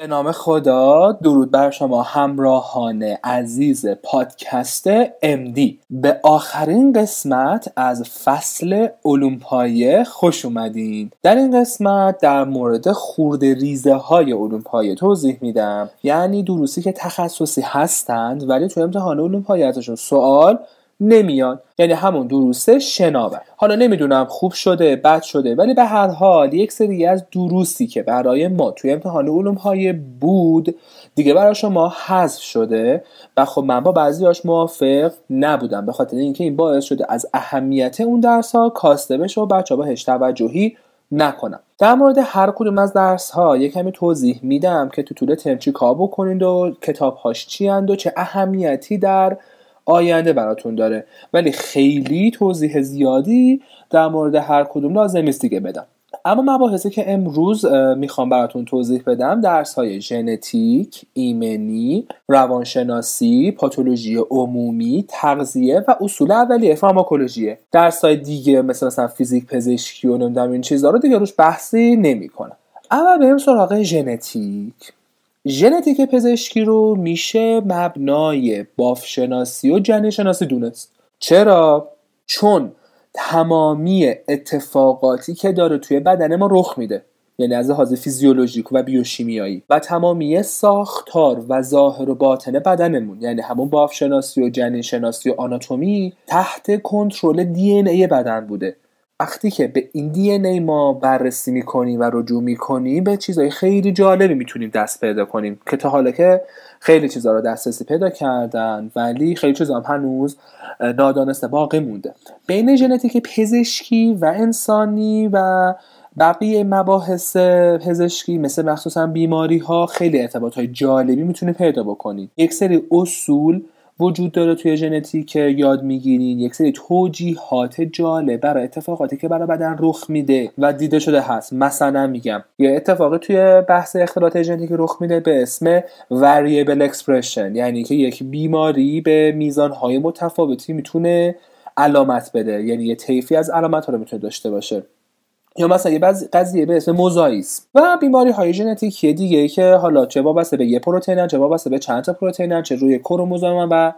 به نام خدا درود بر شما همراهان عزیز پادکست MD به آخرین قسمت از فصل علوم خوش اومدین. در این قسمت در مورد خورد ریزه های توضیح میدم. یعنی دروسی که تخصصی هستند ولی تو امتحان علوم ازشون سوال نمیاد. یعنی همون دروسه شناور. حالا نمی‌دونم خوب شده بد شده ولی به هر حال یک سری از دروسی که برای ما توی امتحان علوم های بود دیگه برای شما حذف شده و خب من با بعضیاش موافق نبودم. به خاطر اینکه این باعث شده از اهمیت اون درس ها کاسته بشه و بچه ها بهش توجهی نکنم در مورد هر کدوم از درس ها یه کمی توضیح میدم که تو طول ترم چی کار بکنید و کتاب هاش چی و چه اهمیتی در آینده براتون داره ولی خیلی توضیح زیادی در مورد هر کدوم لازم نیست دیگه بدم اما مباحثی که امروز می‌خوام براتون توضیح بدم درس های ژنتیک، ایمنی، روانشناسی، پاتولوژی عمومی، تغذیه و اصول اولیه فارماکولوژیه. درس های دیگه مثل مثلا فیزیک، پزشکی و نمی‌دونم این چیزها رو دیگه روش بحثی نمی‌کنم. اما بریم سراغ ژنتیک. ژنتیک پزشکی رو میشه مبنای بافشناسی و جنشناسی دونست. چرا؟ چون تمامی اتفاقاتی که داره توی بدن ما رخ میده. یعنی از لحاظ فیزیولوژیک و بیوشیمیایی. و تمامی ساختار و ظاهر و باطن بدنمون. یعنی همون بافشناسی و جنین شناسی و آناتومی تحت کنترل دی ای بدن بوده. وقتی که به این دی ای ما بررسی می‌کنیم و رجوع می‌کنیم به چیزهای خیلی جالبی می‌تونیم دست پیدا کنیم که تا حالا که خیلی چیزها رو دسترسی پیدا کردن ولی خیلی چیزا هم هنوز نادانسته باقی مونده. بین ژنتیک پزشکی و انسانی و بقیه مباحث پزشکی مثل مخصوصا بیماری ها خیلی ارتباط های جالبی می‌تونه پیدا بکنید یک سری اصول وجود داره توی ژنتیک که یاد می‌گیرین. یک سری توجیهات جالب برای اتفاقاتی که برای بدن رخ میده و دیده شده هست. مثلا میگم یه اتفاقی توی بحث اختلاط ژنتیک رخ میده به اسم variable expression یعنی که یک بیماری به میزانهای متفاوتی می‌تونه علامت بده. یعنی یه طیفی از علامت ها رو می‌تونه داشته باشه. یا مثلا یه قضیه به اسم موزاییسم. و بیماری های ژنتیکی دیگه که حالا چه وابسته به یه پروتئین چه وابسته به چند تا پروتئین چه روی کروموزوم و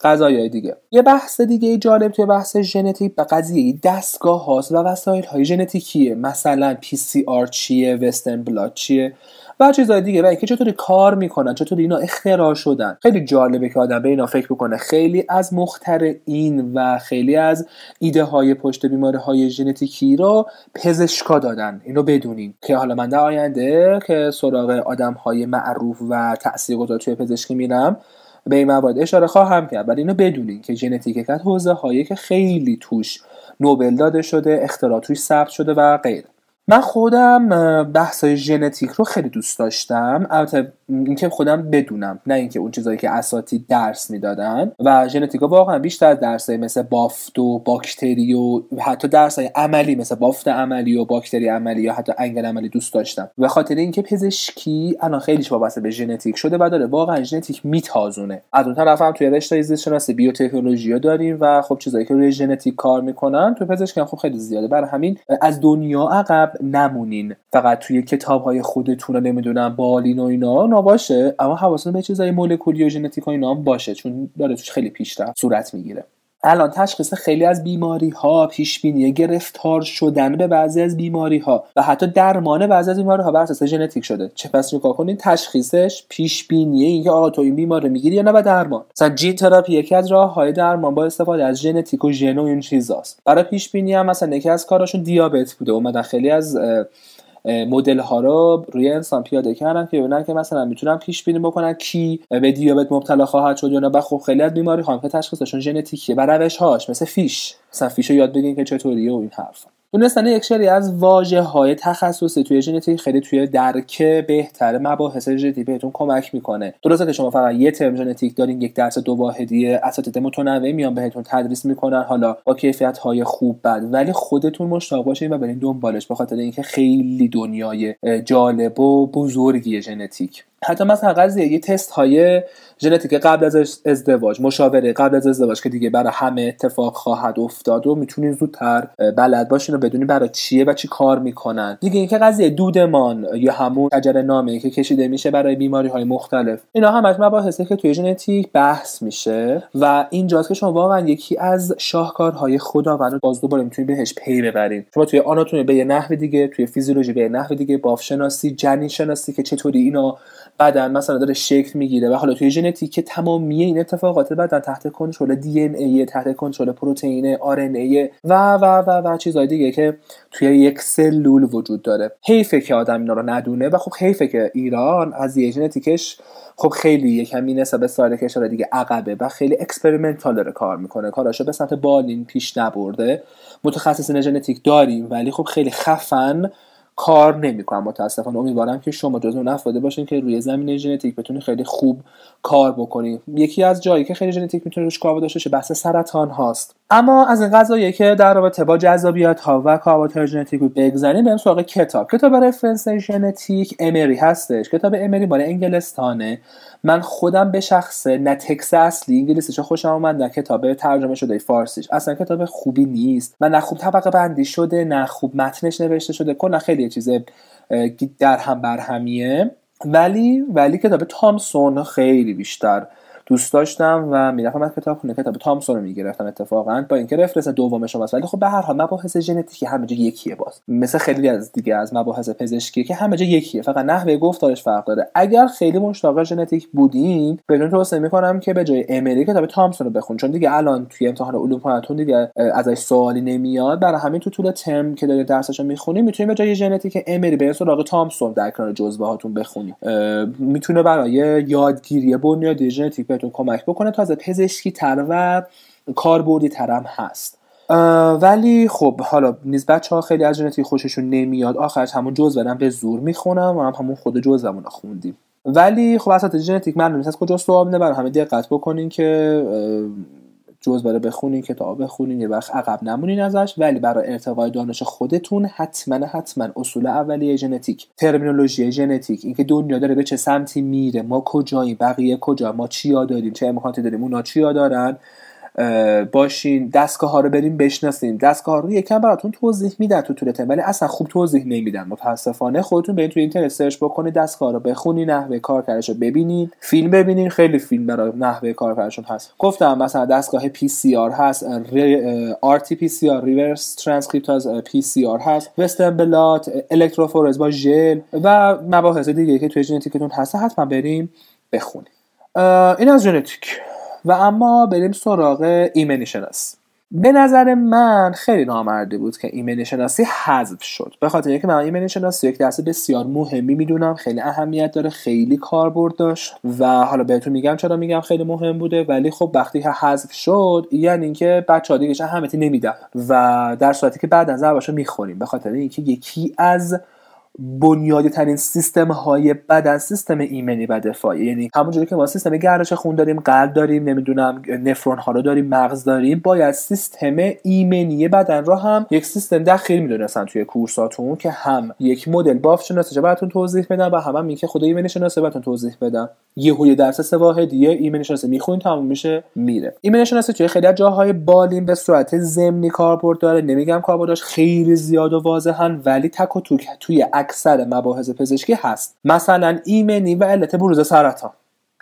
غذای دیگه. یه بحث دیگه جالب توی بحث ژنتیک و قضیه دستگاه هاست و وسایل های ژنتیکیه. مثلا PCR چیه وسترن بلاد چیه؟ و چیزهای دیگه. و اینکه چطوری کار می‌کنن چطوری اینا اختراع شدن. خیلی جالبه که آدم به اینا فکر بکنه. خیلی از مخترعین و خیلی از ایده های پشت بیماری های ژنتیکی رو پزشکا دادن. اینو بدونیم که حالا من در آینده که سراغ آدم های معروف و تاثیرگذار توی پزشکی میرم به این موارد اشاره خواهم کرد. ولی اینو بدونین که ژنتیک یک حوزه هایی که خیلی توش نوبل داده شده اختراع توش ثبت شده و غیره. من خودم بحث های ژنتیک رو خیلی دوست داشتم. البته اینکه خودم بدونم نه اینکه اون چیزایی که اساتید درس می‌دادن. و ژنتیک واقعا بیشتر از درس مثل بافت و باکتری و حتی درس های عملی مثل بافت عملی و باکتری عملی یا حتی انگل عملی دوست داشتم. و خاطر اینکه پزشکی الان خیلیش وابسته به ژنتیک شده و داره واقعا ژنتیک میتازونه. از اون طرف هم توی رشته زیست شناسی بیوتکنولوژی داریم و خب چیزایی که روی ژنتیک کار می‌کنن تو پزشکی هم خب خیلی زیاده. برای همین از دنیا عقب نمونین. فقط توی کتاب های خودتون رو نمی‌دونم بالین و اینا نباشه. اما حواستون به چیزای مولکولی و ژنتیک و اینا باشه چون داره توش خیلی پیشرفت صورت می‌گیره. الان تشخیص خیلی از بیماری ها پیش بینی گرفتار شدن به بعضی از بیماری ها و حتی درمان بعضی از بیماری ها بر اساس ژنتیک شده. چه پس نگاه کنین تشخیصش پیش بینی اینکه آقا تو این بیمار رو می‌گیری یا نه و درمان. مثلا gene therapy یکی از راه های درمان با استفاده از ژنتیک و ژن و این چیزاست. برای پیش بینی هم مثلا یکی از کاراشون دیابت بوده. اومدن خیلی از مدل ها رو روی انسان پیاده کردن که ببینن که مثلا می‌تونن پیش بینی بکنن کی به دیابت مبتلا خواهد شد یا نه. و خب خیلی از بیماری ها که تشخیصشون ژنتیکیه و روش هاش مثل FISH. مثلا FISH رو یاد بگیرین که چطوریه و این حرفا. دونستن یک سری از واژه های تخصصی توی ژنتیک خیلی توی درک بهتر مباحث ژنتیک بهتون کمک می‌کنه. درسته که شما فقط یه ترم ژنتیک دارین یک درس دو واحدی اساتید متنوع میان بهتون تدریس می‌کنن حالا با کیفیت های خوب بد. ولی خودتون مشتاق باشین و برین دنبالش به خاطر اینکه خیلی دنیای جالب و بزرگی ژنتیک. حتی مثلا قضیه یه تست های ژنتیک قبل از ازدواج مشاوره قبل از ازدواج که دیگه برای همه اتفاق خواهد افتاد و می‌تونین زودتر بلد باشین و بدونی برای چیه و چی کار می‌کنن. دیگه اینکه قضیه دودمان یا همون شجر نامه که کشیده میشه برای بیماری های مختلف اینا همش مباحثه که توی ژنتیک بحث میشه و اینجاست که شما واقعا یکی از شاهکارهای خداوند باز دوباره می‌تونید بهش پی ببرین. شما توی آناتومی به یه نحو دیگه توی فیزیولوژی به یه نحو دیگه بافشناسی جنین شناسی که چطوری اینا بدن مثلا داره شکل می‌گیره و حالا توی ژنتیک تمامی این اتفاقات بدن تحت کنترل DNA تحت کنترل پروتئین RNA و و و و چیزهای دیگه که توی یک سلول وجود داره. حیفه که آدم اینا رو ندونه و خب حیفه که ایران از یه ژنتیکش خب خیلی یه کمی نسبت سایر کشور دیگه عقبه و خیلی experimental داره کار می‌کنه. کاراشو به سمت بالین پیش نبرده. متخصصین ژنتیک داریم ولی خب خیلی خفن کار نمی‌کنم متاسفانه. امیدوارم که شما جزو افرادی باشین که روی زمینه ژنتیک بتونید خیلی خوب کار بکنید یکی از جایی که خیلی ژنتیک می‌تونه روش کار داشته باشه بحث سرطان هاست. اما از این قضایی که در رابطه با جذابیت ها و کاربردهای ژنتیک رو بگذاریم بریم سراغ کتاب. کتاب رفرنس ژنتیک امری هستش. کتاب امری مال انگلستانه. من خودم به شخصه نه تکس اصلی انگلیسیش خوشم اومد نه کتاب ترجمه شده فارسیش. اصلا کتاب خوبی نیست. و نه خوب طبقه بندی شده نه خوب متنش نوشته شده. کلا خیلی چیز در هم برهمیه. ولی ولی کتاب تامسون خیلی بیشتر دوست داشتم و می‌رفتم از کتاب کتاب تامسون رو می‌گرفتم اتفاقا با اینکه رفرنس دوم شما ولی خب به هر حال مباحث ژنتیکی همه جا یکیه باز. مثل خیلی از دیگه از مباحث پزشکی که همه جا یکیه. فقط نحوه گفتارش فرق داره. اگر خیلی مشتاق ژنتیک بودین بدون توصیه می‌کنم که به جای امری کتاب تامسون رو بخون. چون دیگه الان توی امتحان علوم پانتون دیگه ازش سوالی نمیاد. برای همین تو طول ترم که دارید درسشو می‌خونید می‌تونید به جای ژنتیک امری برین سراغ تامسون در کنار جزوه هاتون بخونید می‌تونه برای یادگیری بنیادی ژنتیک بهتون کمک بکنه. تازه پزشکی تر و کاربردی ترم هست. ولی خب حالا نیز بچه ها خیلی از ژنتیک خوششون نمیاد. آخرش همون جز بدن به زور می‌خونم و هم همون خود جزومون رو خوندیم. ولی خب اساس ژنتیک معلوم نیست از کجا سوال میده. برای همه دقت بکنین که جز برای بخونین کتاب بخونین یه وقت عقب نمونین ازش ولی برای ارتقای دانش خودتون حتما حتما اصول اولیه ژنتیک. ترمینولوژی ژنتیک اینکه دنیا داره به چه سمتی میره ما کجاییم بقیه کجا ما چیا داریم چه امکاناتی داریم اونا چیا دارن؟ باشین دستگاه ها رو بریم بشناسین دستگاه ها رو یکم براتون توضیح میدن تو طول ولی اصلا خوب توضیح نمیدن. متاسفانه خودتون برین تو اینترنت search بکنید دستگاه رو بخونید نحوه کارکردش رو ببینید. فیلم ببینید خیلی فیلم برای نحوه کارکردشون هست. گفتم مثلا دستگاه PCR هست آر تی پی سی آر ریورس ترانسکریپتاز پی سی آر هست. western blot الکتروفورز با ژل و مباحث دیگه که توی ژنتیکتون هست حتما بریم بخونید این از ژنتیک. و اما بریم سراغ ایمنی شناسی به نظر من خیلی نامردی بود که ایمنی شناسی حذف شد. به خاطر اینکه من ایمنی شناسی یک درس بسیار مهمی می‌دونم خیلی اهمیت داره خیلی کاربرد داشت و حالا بهتون میگم چرا میگم خیلی مهم بوده ولی خب وقتی که حذف شد یعنی اینکه بچه ها دیگه اهمیتی نمیدن و در صورتی که بعد از رو می‌خونیم به خاطر اینکه یکی از بنیادی ترین سیستم های بدن سیستم ایمنی و دفاعی. یعنی همونجوری که ما سیستم گردش خون داریم قلب داریم نمی‌دونم نفرون ها رو داریم مغز داریم باید سیستم ایمنی بدن رو هم یک سیستم داخلی می‌دونستن توی کورساتون که هم یک مدل باف شناسه براتون توضیح بدن و هم, هم که خود ایمنی شناسه براتون توضیح بدن یه درس سه واحدیه ایمنی شناسه می‌خونید تموم میشه میره. ایمنی شناسه توی خیلی جاهای بالین به صورت ضمنی کاربرد داره. نمیگم کاربردش خیلی زیاد و واضحن ولی تک و توک توی اکثر مباحث پزشکی هست. مثلا ایمنی و علت بروز سرطان.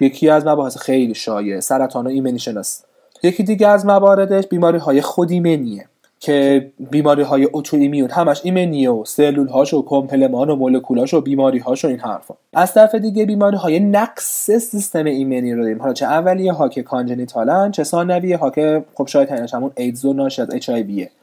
یکی از مباحث خیلی شایع سرطان و ایمنی شناسی. یکی دیگه از مواردش بیماری های خود ایمنیه که بیماری های autoimmune همش ایمنی و سلول هاش و کمپلمان و مولکولاش و بیماری هاش و این حرفا. از طرف دیگه بیماری های نقص سیستم ایمنی رو داریم. حالا چه اولیه ها که congenital ن چه ثانویه ها که خب شاید همون ایدز و ناشی از HIV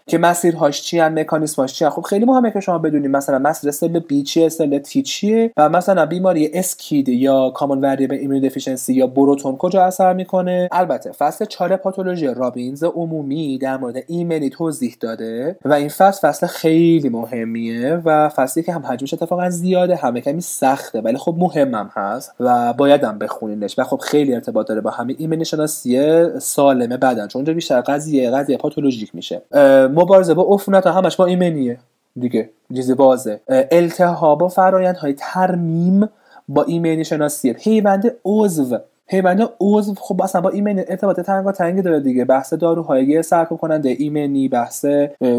که مسیرهاش چی ان مکانیزماش چی خب خیلی مهمه که شما بدونید مثلا مسیر cell B چیه cell T چیه و مثلا بیماری SCID یا common variable immune deficiency یا بروتون کجا اثر می‌کنه؟ البته فصل 4 پاتولوژی رابینز عمومی در مورد ایمنی توضیح داده و این فصل فصل خیلی مهمیه و فصلی که هم حجمش اتفاقا زیاده همه کمی سخته ولی خب مهمم هست و بایدم بخونینش. و خب خیلی ارتباط داره با همین ایمنی شناسی سالمه بدن چون اونجا بیشتر قضیه قضیه پاتولوژیک میشه. مبارزه با عفونت همش با ایمنیه دیگه. چیزی بازه. التهاب و فرایندهای ترمیم با ایمنی شناسی. پیوند عضو. پیوند عضو خب اصلا با ایمنی ارتباط تنگ تنگی داره دیگه. بحث داروهای سرکوب کننده ایمنی بحث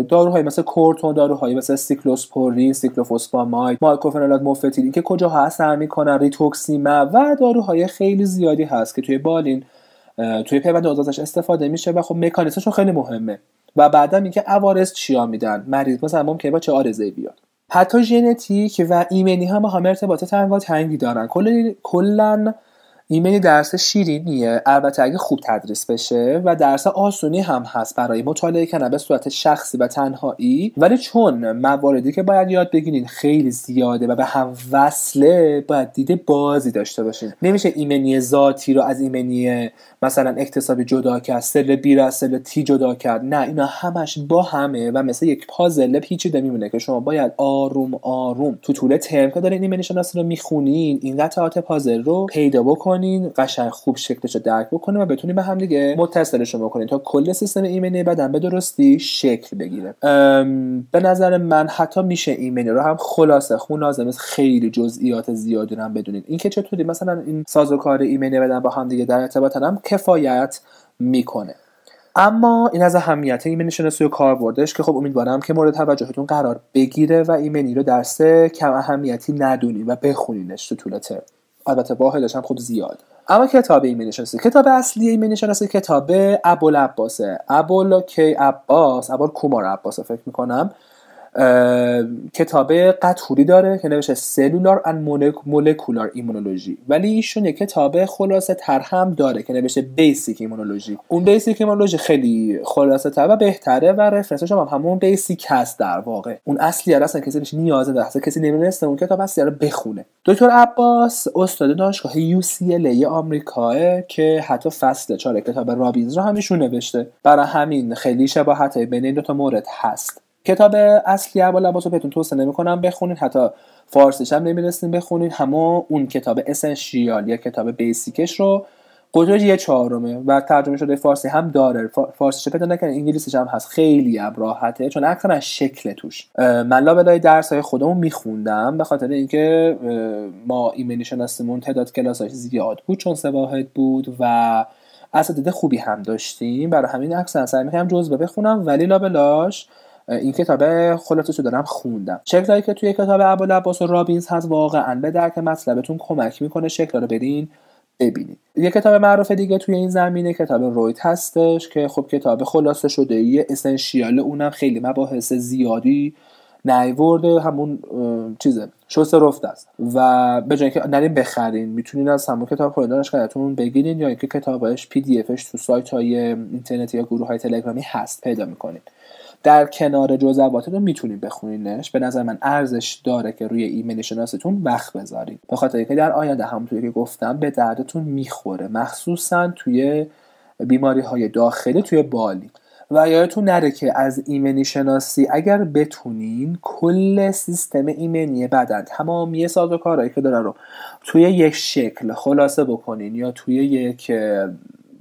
داروهای مثل کورتون داروهای مثل cyclosporine cyclophosphamide mycophenolate mofetil این که کجاها اثر می‌کنن rituximab و داروهای خیلی زیادی هست که توی بالین توی پیوند عضو استفاده میشه و خب مکانیزمشون خیلی مهمه. و بعدا اینکه عوارض چیا میدن؟ مریض مثلا ممکنه با چه عارضه بیاد؟ حتی ژنتیک و ایمنی هم با هم ارتباط تنگی دارن. کلا ایمنی درس شیرینیه. البته اگه خوب تدریس بشه و درس آسونی هم هست برای مطالعه کردن به صورت شخصی و تنهایی. ولی چون مواردی که باید یاد بگیرین خیلی زیاده و به هم وصله باید دید بازی داشته باشین. نمیشه ایمنی ذاتی رو از ایمنی مثلا اکتسابی جدا کرد سل بی از سل تی جدا کرد. نه اینا همش با همه و مثل یک پازل پیچیده میمونه که شما باید آروم آروم تو طول ترم که دارین ایمنی شناسی رو می‌خونین این قطعات پازل رو پیدا بکنین. قشنگ خوب شکلش رو درک بکنین و بتونین به هم دیگه متصلش بکنین تا کل سیستم ایمنی بدن به درستی شکل بگیره. به نظر من حتی میشه ایمنی رو هم خلاصه خون لازم خیلی جزئیات زیادی رو هم بدونید اینکه چطوری مثلا این سازوکار ایمنی بدن با هم دیگه در ارتباطن هم کفایت می‌کنه. اما این از اهمیت ایمنی شناسی و کاربردش که خب امیدوارم که مورد توجهتون قرار بگیره و ایمنی رو درس کم اهمیتی ندونی و بخونینش تو طول ترم. البته واحدش هم خب زیاد. اما کتاب ایمنی شناسی کتاب اصلی ایمنی شناسی کتاب ابوال عباسه ابوال کی عباس ابوال کومار عباسه فکر می‌کنم. کتاب قطوری داره که نوشته Cellular and Molecular Immunology ولی ایشون یک کتاب خلاصه تر هم داره که نوشته Basic Immunology اون Basic Immunology خیلی خلاصه تر و بهتره و reference ش هم همون Basic هست در واقع. اون اصلی اصلا کسی بهش نیاز نداره اصلا کسی نمی‌رسه اون کتاب اصلی رو بخونه. دکتر عباس استاد دانشگاه ال آمریکا که حتی فصل چهار کتاب رابینز رو هم نوشته. برای همین خیلی شباهت بین این دو تا مورد هست. کتاب اصلی ابوال عباس رو بهتون توصیه نمی‌کنم بخونید حتی فارسیش هم نمی‌رسین بخونید همه اون کتاب اسنشیال یا کتاب بیسیکش رو. قطعه یه چهارمه و ترجمه شده فارسی هم داره. فارسیش پیدا نکنه انگلیسیش هم هست. خیلی هم راحته چون اکثرا شکل توش. من لابلای درس های خودمون میخوندم به خاطر اینکه ما ایمنی شناسیمون تعداد کلاساش زیاد بود چون سه بود و اساتید خوبی هم داشتیم. برای همین اکثر سعی می‌کنم جزبه بخونم ولی لابلاش این کتاب خلاصه دارم خوندم. شکلایی که توی کتاب ابوالعباس و رابینز هست واقعا به درک مطلبتون کمک می‌کنه شکل رو برین ببینید یه کتاب معروف دیگه توی این زمینه کتاب رویت هستش که خب کتاب خلاصه شده یه اسنشیال اونم خیلی مباحث زیادی نیورده همون چیزه شوس رفت است. و به جای اینکه نرین بخرین می‌تونین از همون کتاب خود دانشگاهتون بگیرین یا اینکه کتابش پی دی افش تو سایت های اینترنتی یا گروه های تلگرامی هست پیدا می‌کنید در کنار جزواتتون می‌تونید بخونینش. به نظر من ارزش داره که روی ایمیل شناستون وقت بذارید. به خاطر اینکه در آینده همونطوری که گفتم به دردتون می‌خوره. مخصوصا توی بیماری های داخلی توی بالی. و یادتون نره که از ایمنی شناسی اگر بتونین کل سیستم ایمنی بدن تمامی سازوکارهایی که داره رو توی یک شکل خلاصه بکنین یا توی یک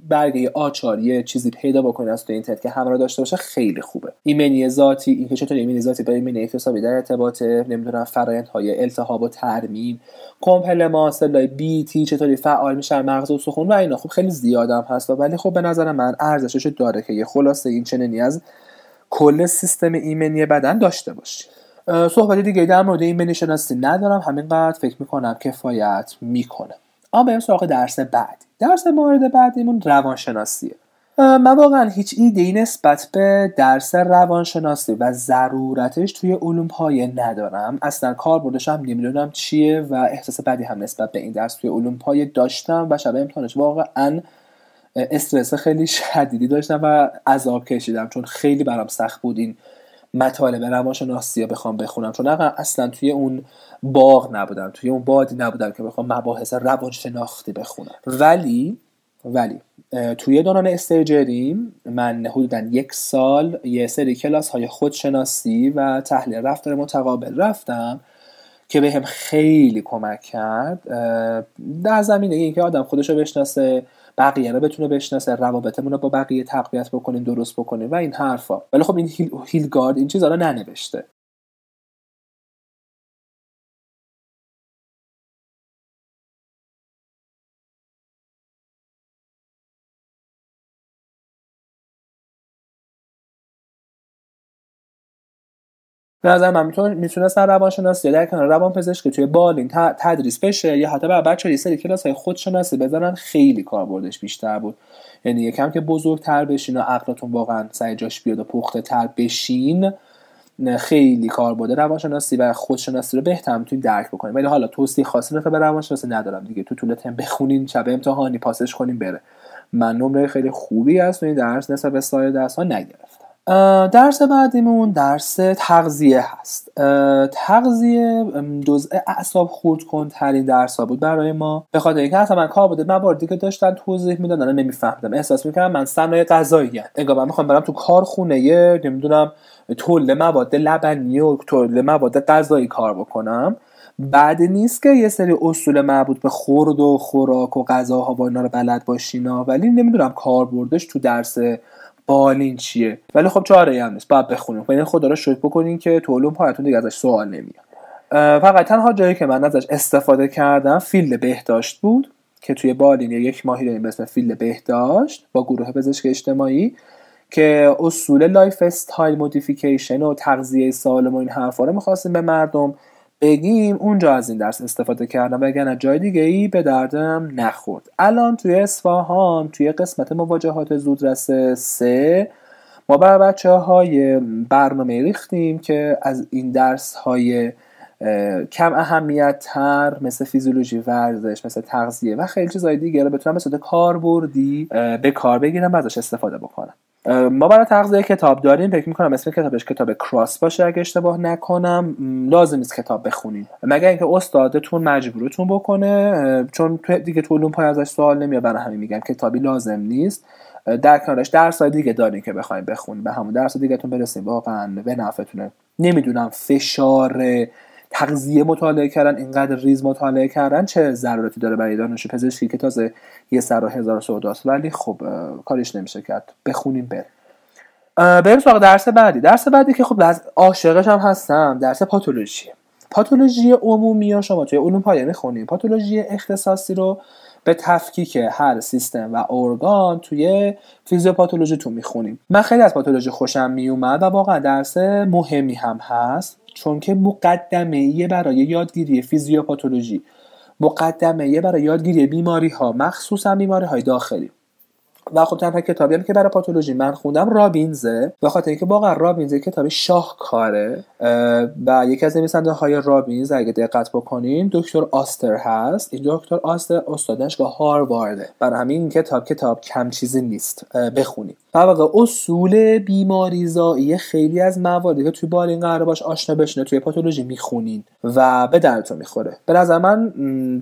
برگه آچاری چیزی پیدا بکنید از تو اینترنت که همراه داشته باشه خیلی خوبه. ایمنی ذاتی اینکه چطور ایمنی ذاتی با ایمنی اکتسابی در ارتباط نمی‌دونم فرآیندهای التهاب و ترمیم کمپلما سلای بی تی چطوری فعال میشن مغز و سخون و اینا. خب خیلی زیادم هست ولی خب به نظر من ارزشش داره که یه خلاصه این چنینی از کل سیستم ایمنی بدن داشته باشی. صحبت دیگه در مورد ایمنی شناسی ندارم. همینقدر فکر می‌کنم کفایت می‌کنه. اما بریم سراغ درس بعد. درس مورد بعدیمون روانشناسیه. من واقعا هیچ ایده ای نسبت به درس روانشناسی و ضرورتش توی علوم پایه ندارم. اصلا کاربردش هم نمی‌دونم چیه و احساس بدی هم نسبت به این درس توی علوم پایه داشتم و شب امتحانش. واقعا استرس خیلی شدیدی داشتم و عذاب کشیدم چون خیلی برام سخت بود این مطالب روانشناسی رو بخوام بخونم. چون اصلا توی اون باغ نبودم. توی اون بادی نبودم که بخوام مباحث روانشناختی بخونم. ولی ولی توی دوران استیجریم من حدودا یک سال یه سری کلاس های خودشناسی و تحلیل رفتار متقابل رفتم که به هم خیلی کمک کرد. در زمینه اینکه آدم خودش رو بشناسه بقیه رو بتونه بشناسه روابطمون رو با بقیه تقویت بکنیم درست بکنیم و این حرفا. ولی خب این هیل، هیلگارد این چیزا رو ننوشته. به نظر من می‌تونستن روانشناسی در کنار روان پزشکی توی بالین تدریس بشه یا حتی بر بچه یه سری کلاس های خودشناسی بزنن خیلی کاربردش بیشتر بود. یعنی یکم که بزرگتر بشین و عقلتون واقعا سعی جاش بیاد و پخته تر بشین خیلی کار بوده روانشناسی و خودشناسی رو بهتر می‌تونید درک بکنید ولی حالا توصیه خاصی رو به روانشناسی ندارم دیگه. تو طول ترم بخونین شب امتحانی پاسش کنین بره. من نمره خیلی خوبی هست تو این درس نسبت به سایر درس ها نگرفتم درس بعدیمون درس تغذیه هست. تغذیه جزء اعصاب خورد کن ترین درس ها بود. برای ما به خاطر اینکه اصلا من کار بوده مواردی که داشتن توضیح می‌دادن نمیفهمیدم. احساس می‌کردم من صنایع غذایی انگار من می‌خوام برم تو کارخونه نمی‌دونم تولید مواد لبنی و تولید مواد غذایی کار بکنم. بعد نیست که یه سری اصول مربوط به خورد و خوراک و غذاها و اینا رو بلد باشینا. ولی نمی‌دونم کاربردش تو درس بالین چیه؟ ولی خب چاره هم نیست. باید بخونیم. یعنی خدا رو شکر بکنین که تو علوم پایتون دیگه ازش سوال نمیاد. فقط تنها جایی که من ازش استفاده کردم field بهداشت بود که توی بالین یک ماهی داریم به اسم بهداشت با گروه پزشک اجتماعی که اصول lifestyle modification و تغذیه سالم و این حرفا رو می‌خواستیم به مردم بگیم اونجا از این درس استفاده کردم و اگر جای دیگه ای به دردم نخورد. الان توی اصفهان توی قسمت مواجهات زودرس سه ما بر بچه های برنامه ریختیم که از این درس های کم اهمیت تر مثل فیزیولوژی ورزش مثل تغذیه و خیلی چیزهای دیگه رو بتونم به صورت کاربردی به کار بگیرم و ازش استفاده بکنم. ما برای تغذیه کتاب داریم فکر می‌کنم اسم کتابش کتاب کراس باشه اگه اشتباه نکنم. لازم نیست کتاب بخونیم. مگر اینکه استادتون مجبورتون بکنه چون دیگه تو علوم پای ازش سوال نمیاد برای همین میگم کتابی لازم نیست. در کنارش درس دیگه داریم که بخوایم بخونیم. به همون درس دیگهتون برسیم واقعا به نفعتونه. نمی‌دونم فشار تغذیه مطالعه کردن اینقدر ریز مطالعه کردن چه ضرورتی داره برای دانش پزشکی که تازه یه سر و هزار سوداست ولی خب کارش نمیشه کرد. بخونیم بر بریم سراغ درس بعدی. درس بعدی که خب عاشقش هم هستم. درس پاتولوژی. پاتولوژی عمومی ها شما توی علوم پایه می‌خونیم. پاتولوژی اختصاصی رو به تفکیک هر سیستم و ارگان توی فیزیوپاتولوژی تو می‌خونیم. من خیلی از پاتولوژی خوشم میومد و واقعا درس مهمی هم هست. چون که مقدمه برای یادگیری فیزیوپاتولوژی مقدمه برای یادگیری بیماری ها مخصوصا بیماری های داخلی. و خب تنها کتابی هم که برای پاتولوژی من خوندم رابینزه. به خاطر اینکه واقعا رابینز کتابی شاهکاره و یکی از نویسنده های رابینز اگه دقت بکنین دکتر آستر هست. این دکتر آستر استاد دانشگاه هاروارده. برای همین این کتاب کتاب کم چیزی نیست. بخونید. و واقع اصول بیماریزایی خیلی از مواردی که توی بالین قرار باش آشنا بشینه توی پاتولوژی می‌خونین و به درتون می‌خوره. به نظر من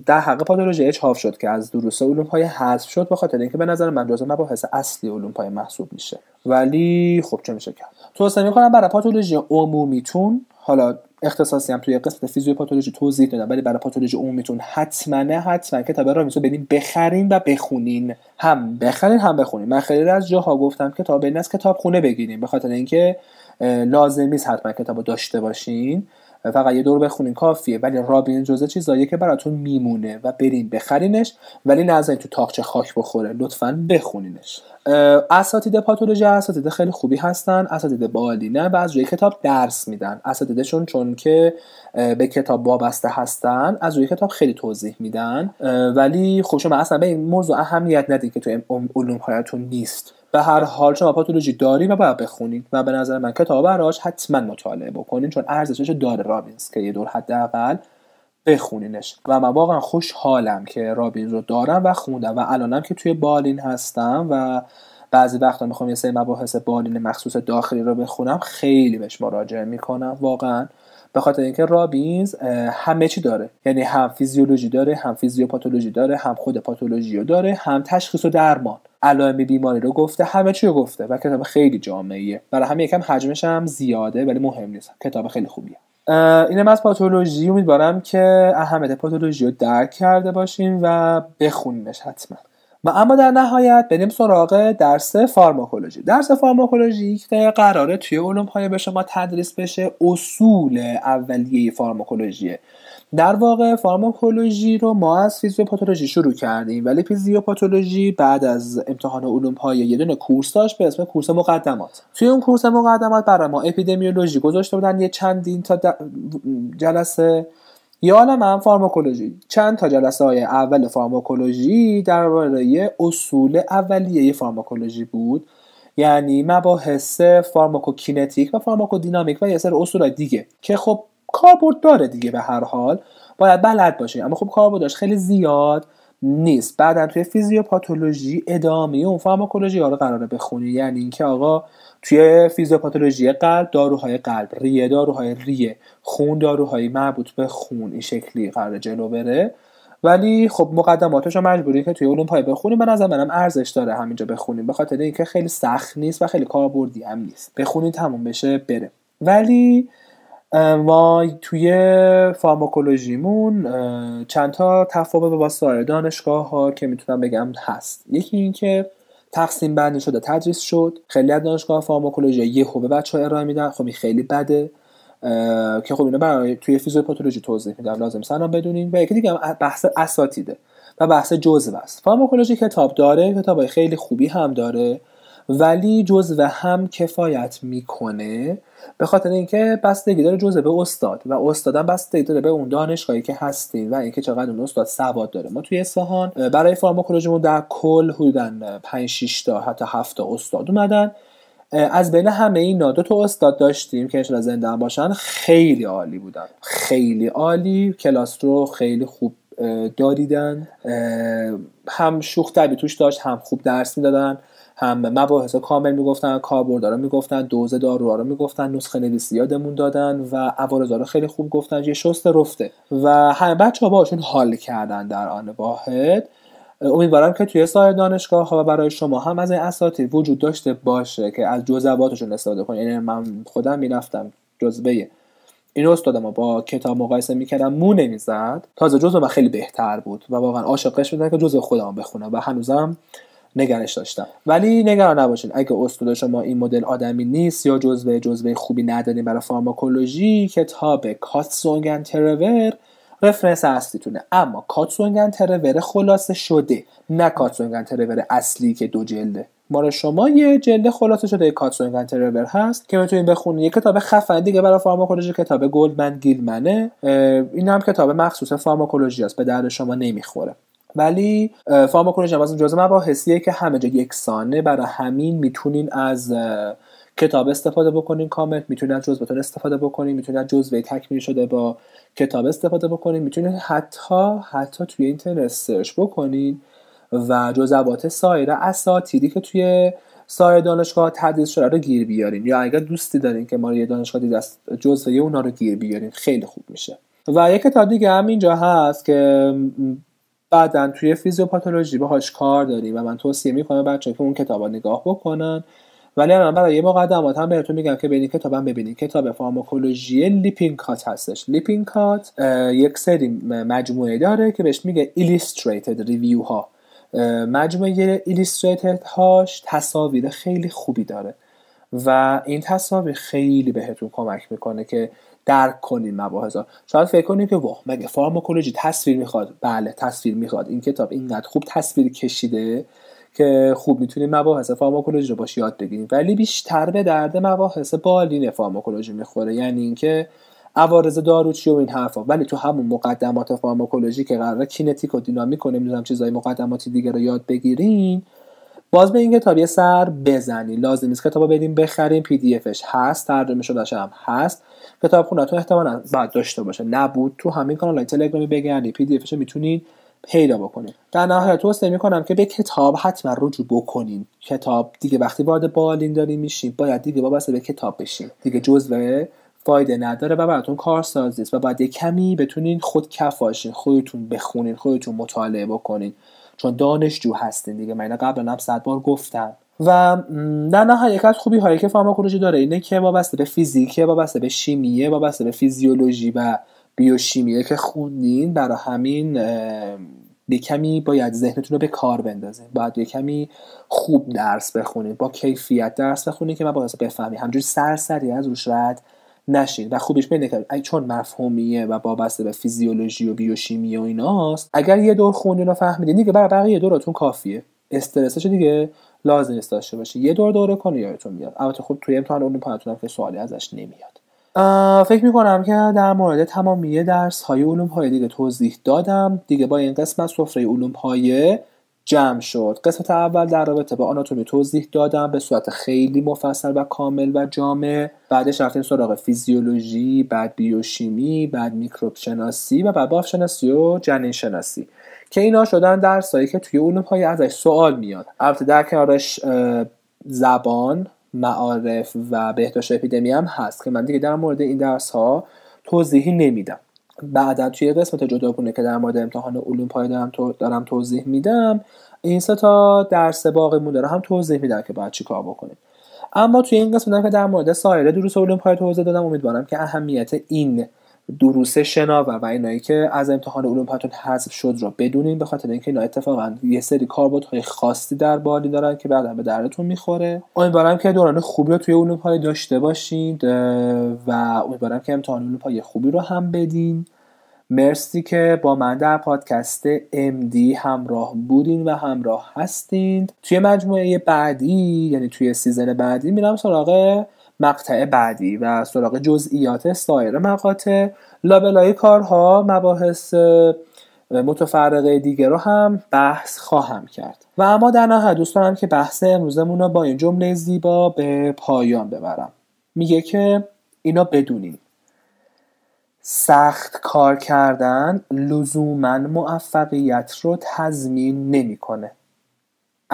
در حق پاتولوژی اچاف شد که از دروس علوم های حذف شد به خاطر اینکه به نظر من جزء مباحث اصلی علوم پای محسوب میشه. ولی خب چه میشه کرد توصیه می‌کنم برای پاتولوژی عمومیتون حالا اختصاصی هم توی قسمت فیزیوپاتولوژی توضیح دادم ولی برای پاتولوژی عمومیتون حتما حتما کتاب رامیسو بدین بخرین و بخونین. هم بخرین هم بخونین. من خیلی از جاها گفتم کتاب این از کتاب خونه بگیرین به خاطر اینکه لازم نیست حتما کتاب داشته باشین. فقط یه دور بخونین کافیه. ولی رابین جزء چیزایی که براتون میمونه و برین بخرینش. ولی نذارین تو تاقچه خاک بخوره. لطفا بخونینش. اساتید پاتولوژی اساتید خیلی خوبی هستن. اساتید بالینه و از روی کتاب درس میدن. اساتیدشون چون که به کتاب وابسته هستن از روی کتاب خیلی توضیح میدن. ولی خب شما اصلا به این موضوع اهمیت ندید که تو علوم نیست. به هر حال شما پاتولوژی داریم و باید بخونید و به نظر من کتاب براش حتما مطالعه بکنین چون ارزشش داره رابینز که یه دور حداقل بخونینش. و من واقعا خوشحالم که رابین رو دارم و خوندم و الانم که توی بالین هستم و بعضی وقتا می‌خوام یه سری مباحث بالین مخصوص داخلی رو بخونم خیلی بهش مراجعه می‌کنم واقعا. به خاطر اینکه رابینز همه چی داره. یعنی هم فیزیولوژی داره هم فیزیوپاتولوژی داره هم خود پاتولوژی رو داره هم تشخیص و درمان. علائم بیماری رو گفته همه چی رو گفته و کتاب خیلی جامعیه. برای همه یکم حجمش هم زیاده ولی مهم نیست. کتاب خیلی خوبیه. اینم از پاتولوژی. امیدوارم که اهمیت پاتولوژی رو درک کرده باشیم و بخونیمش حتما. و اما در نهایت بریم سراغ درس فارماکولوژی. درس فارماکولوژی که قراره توی علوم های به شما تدریس بشه. اصول اولیه فارماکولوژیه. در واقع فارماکولوژی رو ما از فیزیوپاتولوژی شروع کردیم ولی فیزیوپاتولوژی بعد از امتحان علوم های یه دونه کورس داشت به اسم کورس مقدمات. توی اون کورس مقدمات برای ما اپیدمیولوژی گذاشته بودن یه چندین تا جلسه. یا حالا من فارماکولوژی. چند تا جلسه های اول فارماکولوژی درباره اصول اولیه فارماکولوژی بود. یعنی مباحث فارماکوکینتیک و فارماکودینامیک و یه سر اصول دیگه. که خب کاربرد داره دیگه به هر حال. باید بلد باشه. اما خب کاربردش خیلی زیاد نیست. بعدا توی فیزیوپاتولوژی ادامه اون فارماکولوژی ها رو قراره بخونی. یعنی اینکه آقا توی فیزیوپاتولوژی قلب داروهای قلب. ریه داروهای ریه. خون داروهای مربوط به خون. این شکلی قرار جلو بره. ولی خب مقدماتش رو مجبوری که توی علوم پای بخونیم. به نظر منم ارزش داره همینجا بخونیم. به خاطر اینکه خیلی سخت نیست و خیلی کاربردی هم نیست. بخونین تموم بشه بره. ولی ما توی فارماکولوژیمون چند تا تفاوت با سایر دانشگاه ها که می‌تونم بگم هست. یکی اینکه تقسیم بندی شده تدریس شد. خیلی از دانشگاه فارماکولوژی یه خوبه بچه ها ارائه میدن. خب خیلی بده. که خب اینا برای توی فیزیوپاتولوژی توضیح میدم لازم سنم بدونین و یکی دیگه بحث اساتیده و بحث جزء است. فارماکولوژی کتاب داره کتاب خیلی خوبی هم داره. ولی جزء هم کفایت می‌کنه به خاطر اینکه بستگی داره جزء به استاد و استادم بستگی داره به اون دانشگاهی که هستین و اینکه چقدر اون استاد سواد داره. ما توی اصفهان برای فارماکولوژیمون در کل حدودا 5 6 تا حتی 7 تا استاد اومدن. از بین همه اینا دو تا استاد داشتیم که انشالله زنده هم باشن خیلی عالی بودن. خیلی عالی کلاس رو خیلی خوب داریدن هم شوخ توش داشت هم خوب درس می‌دادن. هم مباحث کامل می‌گفتن کاربردها رو می‌گفتن دوز داروها رو می‌گفتن نسخه نویسی یادمون دادن و عوارضا رو خیلی خوب گفتن یه شست رفته. و همه بچه ها باشون حال کردن در آن واحد. امیدوارم که توی سایر دانشگاه ها و برای شما هم از این اساتید وجود داشته باشه که از جزواتشون استفاده کنید یعنی من خودم می‌رفتم جزبه این استاد با کتاب مقایسه می‌کردم مو نمی‌زد. تازه جزء من خیلی بهتر بود و واقعا عاشقش بودم که جزء خودم بخونم و هنوزم نگرش داشتم. ولی نگران نباشین اگه استاد شما این مدل آدمی نیست یا جزوه جزوه خوبی ندارین برای فارماکولوژی کتاب کاتسونگن ترور رفرنس اصلیتونه اما کاتسونگن ترور خلاصه شده نه کاتسونگن ترور اصلی که دو جلده. مال شما یه جلد خلاصه شده کاتسونگن ترور هست که می‌تونید بخونید یه کتاب خفن دیگه برای فارماکولوژی کتاب گلدمن گیلمنه این هم کتاب مخصوص فارماکولوژی است به درد شما نمی‌خوره. ولی فارماکولوژی هم جزء مباحثیه که همه جا یکسانه برای همین می‌تونین از کتاب استفاده بکنین کامل می‌تونین از جزوهتون استفاده بکنین می‌تونین از جزوه تکمیل شده با کتاب استفاده بکنین می‌تونین حتی حتی توی اینترنت سرچ بکنین و جزوات سایر اساتیدی که توی سایر دانشگاه تدریس شده رو گیر بیارین. یا اگر دوستی دارین که ما یه دانشگاه دیگه جزوه اونا رو گیر بیارین. خیلی خوب میشه. و یک کتاب دیگه هم اینجا هست که بعدا توی فیزیوپاتولوژی باهاش کار داریم و من توصیه می‌کنم بچه که اون کتاب نگاه بکنن. ولی الان برای یه مقدمات هم بهتون میگم که ببینید کتابم ببینید کتاب فارماکولوژی لیپین کات هستش. لیپین کات یک سری مجموعه داره که بهش میگه illustrated ریویو ها مجموعه illustrated هاش تصاویر خیلی خوبی داره و این تصاویر خیلی بهتون کمک می‌کنه که درک کنین مباحث شاید فکر کنید که واه مگه فارماکولوژی تصویر می‌خواد؟ بله تصویر می‌خواد. این کتاب اینقدر خوب تصویر کشیده که خوب می‌تونید مباحث فارماکولوژی رو باش یاد بگیرید ولی بیشتر به درد مباحث بالین فارماکولوژی می‌خوره. یعنی اینکه عوارض دارو چی و این حرفا. ولی تو همون مقدمات فارماکولوژی که قرار کینتیک و دینامیک و نمی‌دونم چیزای مقدماتی دیگه رو یاد بگیرین باز به این کتاب یه سر بزنی لازم نیست کتابو بدیم بخریم PDF ش هست ترجمه شده هم هست. کتاب خونتون احتمالا باید داشته باشه. نبود تو همین کانال تلگرامی بگردی PDF ش می‌تونید پیدا بکنید. در نهایت توصیه می‌کنم که به کتاب حتما رجوع بکنین. کتاب دیگه وقتی وارد بالین داریم میشیم باید دیگه وابسته به کتاب بشیم دیگه جزوه فایده نداره و براتون کارساز نیست و باید کمی بتونین خود کفاشین خودتون بخونین خودتون مطالعه بکنین. چون دانشجو هستین دیگه. من قبلا هم صد بار گفتم. و در نهایت از خوبی هایی که فارماکولوژی داره. اینه که وابسته به فیزیکه وابسته به شیمیه وابسته به فیزیولوژی و بیوشیمیه که خوندین برای همین به کمی باید ذهنتون رو به کار بندازین. باید یه کمی خوب درس بخونید با کیفیت درس بخونید که من باید بفهمی همجوری سرسری از روش رد نشین. و خوبش بینه که چون مفهومیه و وابسته به فیزیولوژی و بیوشیمی و ایناست اگر یه دور خوندین و فهمیدین دیگه برای بقیه دورتون کافیه. استرسش دیگه لازم نیست داشته باشه یه دور دوره کنه یادتون میاد. البته خب توی امتحان اون پایتون که سوالی ازش نمیاد. فکر می‌کنم که در مورد تمامی درس های علوم های دیگه توضیح دادم. دیگه با این قسمت سفره علوم های جمع شد. قسمت اول در رابطه با آناتومی توضیح دادم به صورت خیلی مفصل و کامل و جامع. بعدش رفتیم سراغ فیزیولوژی بعد بیوشیمی بعد میکروب شناسی و بعد باف شناسی و جنین شناسی که اینا شدن درسایی که توی علوم های ازش سوال میاد. البته در کنارش زبان معارف و بهداشت اپیدمی هم هست که من دیگه در مورد این درس ها توضیحی نمیدم. بعدا توی قسمت جداگونه که در مورد امتحان علوم پایه دارم, دارم توضیح میدم این سه تا درس باقی مونده هم توضیح میدم که باید چی کار بکنیم. اما توی این قسمت که در مورد سایر دروس علوم پایه توضیح دادم امیدوارم که اهمیت این دروس شناور و اینایی که از امتحان علوم پاتون حذف شد رو بدونین به خاطر اینکه اینا اتفاقا یه سری های خاصی در بالی دارن که بعدا به دردتون می‌خوره. امیدوارم که دوران خوبی رو توی علوم های داشته باشید و امیدوارم که امتحان علوم های خوبی رو هم بدین. مرسی که با من در پادکست MD همراه بودین و همراه هستین. توی مجموعه بعدی یعنی توی سیزن بعدی میرم سراغ مقطع بعدی و سراغ جزئیات سایر مقاطع. لابلای کارها مباحث متفرقه دیگه رو هم بحث خواهم کرد. و اما در نهایت دوست دارم که بحث امروزمون رو با این جمله زیبا به پایان ببرم. میگه که اینا بدونیم. سخت کار کردن لزوما موفقیت رو تضمین نمی‌کنه.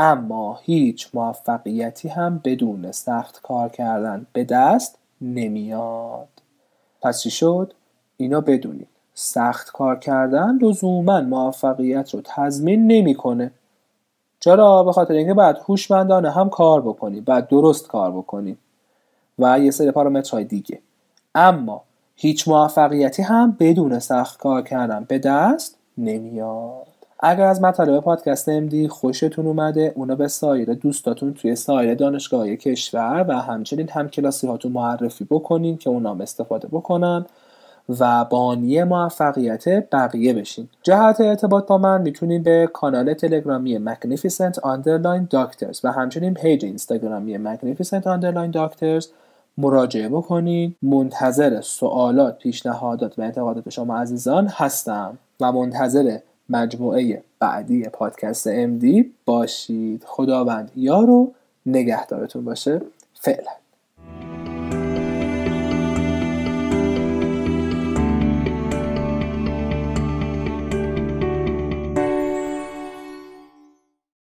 اما هیچ موفقیتی هم بدون سخت کار کردن به دست نمیاد. پس چی شد؟ اینا بدونید. سخت کار کردن لزوما موفقیت رو تضمین نمی‌کنه. چرا؟ به خاطر اینکه بعد هوشمندانه هم کار بکنی بعد درست کار بکنی و یه سری پارامترهای دیگه. اما هیچ موفقیتی هم بدون سخت کار کردن به دست نمیاد. اگر از مطالب پادکست امدی خوشتون اومده اونا به سایر دوستاتون توی سایر دانشگاه کشور و همچنین هم کلاسی هاتون معرفی بکنین که اونا استفاده بکنن و بانی موفقیت بقیه بشین. جهت ارتباط با من می‌تونید به کانال تلگرامی Magnificent Underline Doctors و همچنین پیج اینستاگرامی Magnificent Underline Doctors مراجعه بکنید منتظر سوالات پیشنهادات و انتقادات شما عزیزان هستم و منتظر مجموعه بعدی پادکست MD باشید. خداوند یارو نگهدارتون باشه. فعلا.